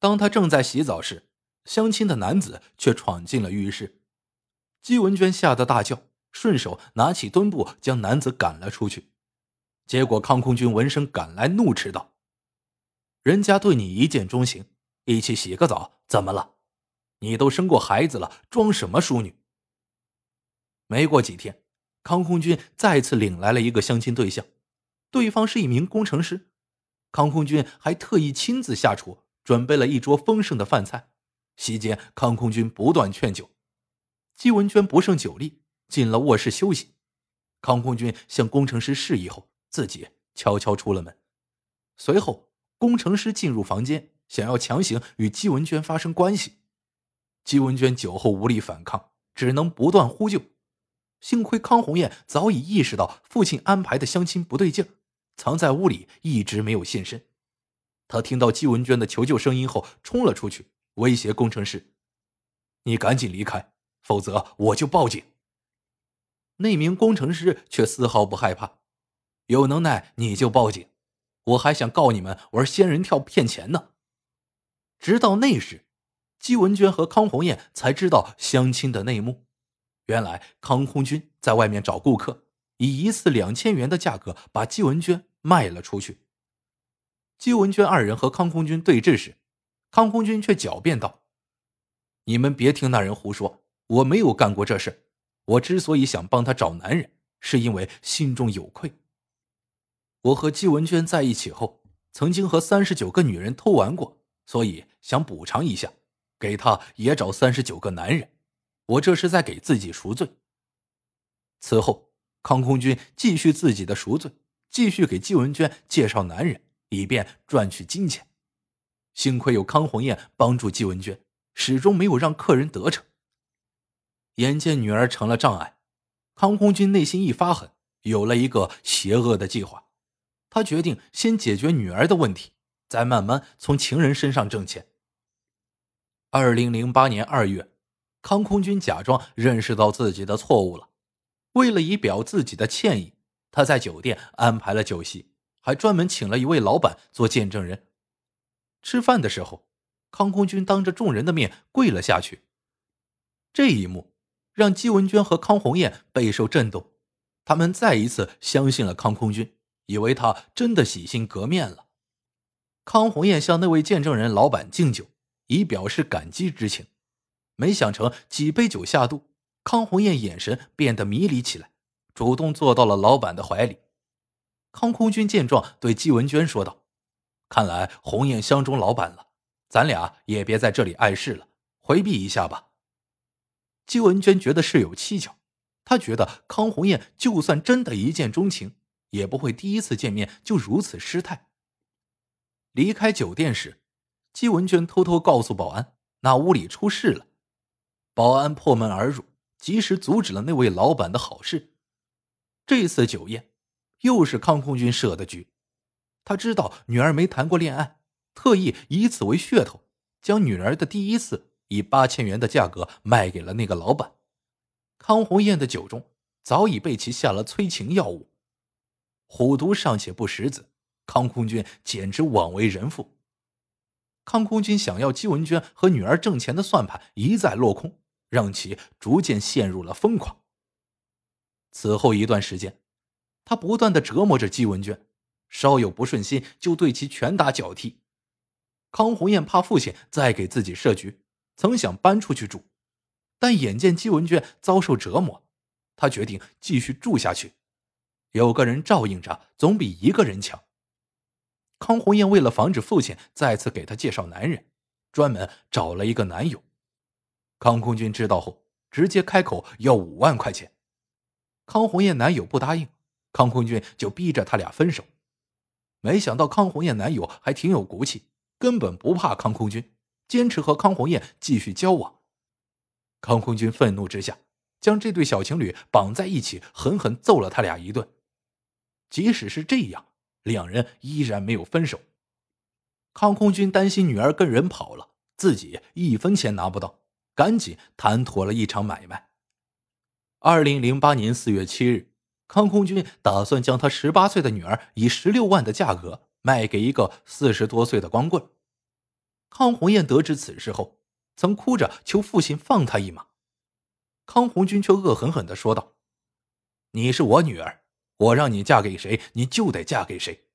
当他正在洗澡时，相亲的男子却闯进了浴室。姬文娟吓得大叫，顺手拿起墩布将男子赶了出去。结果康空军闻声赶来，怒斥道：“人家对你一见钟情，一起洗个澡，怎么了？你都生过孩子了，装什么淑女？”没过几天，康空军再次领来了一个相亲对象，对方是一名工程师。康空军还特意亲自下厨，准备了一桌丰盛的饭菜。席间，康空军不断劝酒，姬文娟不胜酒力，进了卧室休息。康空军向工程师示意后，自己悄悄出了门。随后，工程师进入房间，想要强行与姬文娟发生关系。姬文娟酒后无力反抗，只能不断呼救。幸亏康红艳早已意识到父亲安排的相亲不对劲藏在屋里一直没有现身。他听到季文娟的求救声音后，冲了出去，威胁工程师：“你赶紧离开，否则我就报警。”那名工程师却丝毫不害怕：“有能耐你就报警，我还想告你们玩仙人跳骗钱呢。”直到那时，季文娟和康红艳才知道相亲的内幕。原来康空军在外面找顾客，以一次两千元的价格把季文娟卖了出去。季文娟二人和康空军对峙时，康空军却狡辩道：“你们别听那人胡说，我没有干过这事。我之所以想帮他找男人，是因为心中有愧。我和季文娟在一起后，曾经和三十九个女人偷玩过，所以想补偿一下，给他也找三十九个男人。”我这是在给自己赎罪。此后，康空军继续自己的赎罪，继续给季文娟介绍男人，以便赚取金钱。幸亏有康红艳帮助季文娟，始终没有让客人得逞。眼见女儿成了障碍，康空军内心一发狠，有了一个邪恶的计划。他决定先解决女儿的问题，再慢慢从情人身上挣钱。二零零八年二月。康空军假装认识到自己的错误了，为了以表自己的歉意，他在酒店安排了酒席，还专门请了一位老板做见证人。吃饭的时候，康空军当着众人的面跪了下去。这一幕让姬文娟和康红艳备受震动，他们再一次相信了康空军，以为他真的洗心革面了。康红艳向那位见证人老板敬酒，以表示感激之情。没想成几杯酒下肚，康红艳眼神变得迷离起来，主动坐到了老板的怀里。康空军见状，对季文娟说道：“看来红艳相中老板了，咱俩也别在这里碍事了，回避一下吧。”季文娟觉得事有蹊跷，她觉得康红艳就算真的一见钟情，也不会第一次见面就如此失态。离开酒店时，季文娟偷偷告诉保安，那屋里出事了。保安破门而入，及时阻止了那位老板的好事。这次酒宴又是康空军设的局。他知道女儿没谈过恋爱，特意以此为噱头，将女儿的第一次以八千元的价格卖给了那个老板。康红艳的酒中早已被其下了催情药物，虎毒尚且不食子，康空军简直枉为人父。康空军想要姬文娟和女儿挣钱的算盘一再落空。让其逐渐陷入了疯狂。此后一段时间，他不断的折磨着姬文娟，稍有不顺心就对其拳打脚踢。康红艳怕父亲再给自己设局，曾想搬出去住，但眼见姬文娟遭受折磨，他决定继续住下去。有个人照应着，总比一个人强。康红艳为了防止父亲再次给她介绍男人，专门找了一个男友。康空军知道后，直接开口要五万块钱。康红艳男友不答应，康空军就逼着他俩分手。没想到康红艳男友还挺有骨气，根本不怕康空军，坚持和康红艳继续交往。康空军愤怒之下，将这对小情侣绑在一起，狠狠揍了他俩一顿。即使是这样，两人依然没有分手。康空军担心女儿跟人跑了，自己一分钱拿不到。赶紧谈妥了一场买卖。二零零八年四月七日，康空军打算将他十八岁的女儿以十六万的价格卖给一个四十多岁的光棍。康红艳得知此事后，曾哭着求父亲放他一马。康红军却恶狠狠的说道：“你是我女儿，我让你嫁给谁，你就得嫁给谁。”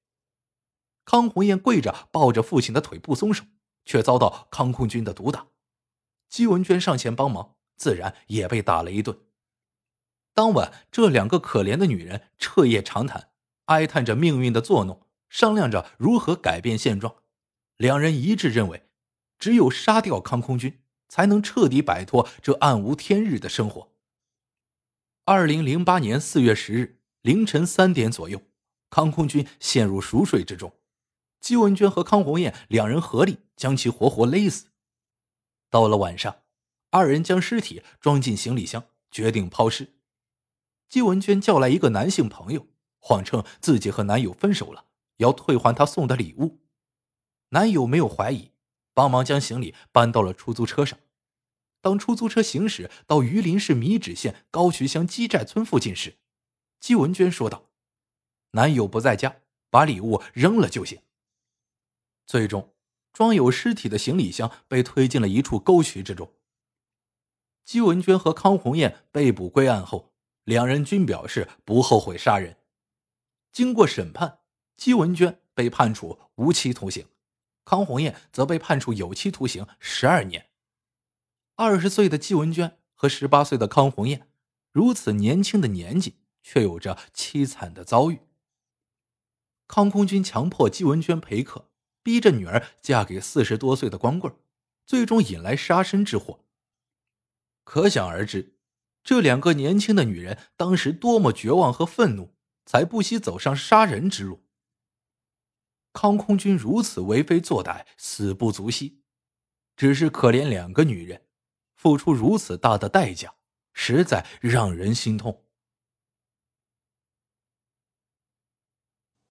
康红艳跪着抱着父亲的腿不松手，却遭到康空军的毒打。姬文娟上前帮忙，自然也被打了一顿。当晚，这两个可怜的女人彻夜长谈，哀叹着命运的作弄，商量着如何改变现状。两人一致认为，只有杀掉康空军。才能彻底摆脱这暗无天日的生活。二零零八年四月十日凌晨三点左右，康空军陷入熟睡之中，姬文娟和康红艳两人合力将其活活勒死。到了晚上，二人将尸体装进行李箱，决定抛尸。姬文娟叫来一个男性朋友，谎称自己和男友分手了，要退还他送的礼物。男友没有怀疑。帮忙将行李搬到了出租车上。当出租车行驶到榆林市米脂县高渠乡基寨村附近时，姬文娟说道：“男友不在家，把礼物扔了就行。”最终，装有尸体的行李箱被推进了一处沟渠之中。姬文娟和康红艳被捕归案后，两人均表示不后悔杀人。经过审判，姬文娟被判处无期徒刑。康红艳则被判处有期徒刑十二年。二十岁的姬文娟和十八岁的康红艳，如此年轻的年纪，却有着凄惨的遭遇。康空军强迫季文娟陪客，逼着女儿嫁给四十多岁的光棍，最终引来杀身之祸。可想而知，这两个年轻的女人当时多么绝望和愤怒，才不惜走上杀人之路。康空军如此为非作歹、死不足惜，只是可怜两个女人，付出如此大的代价，实在让人心痛。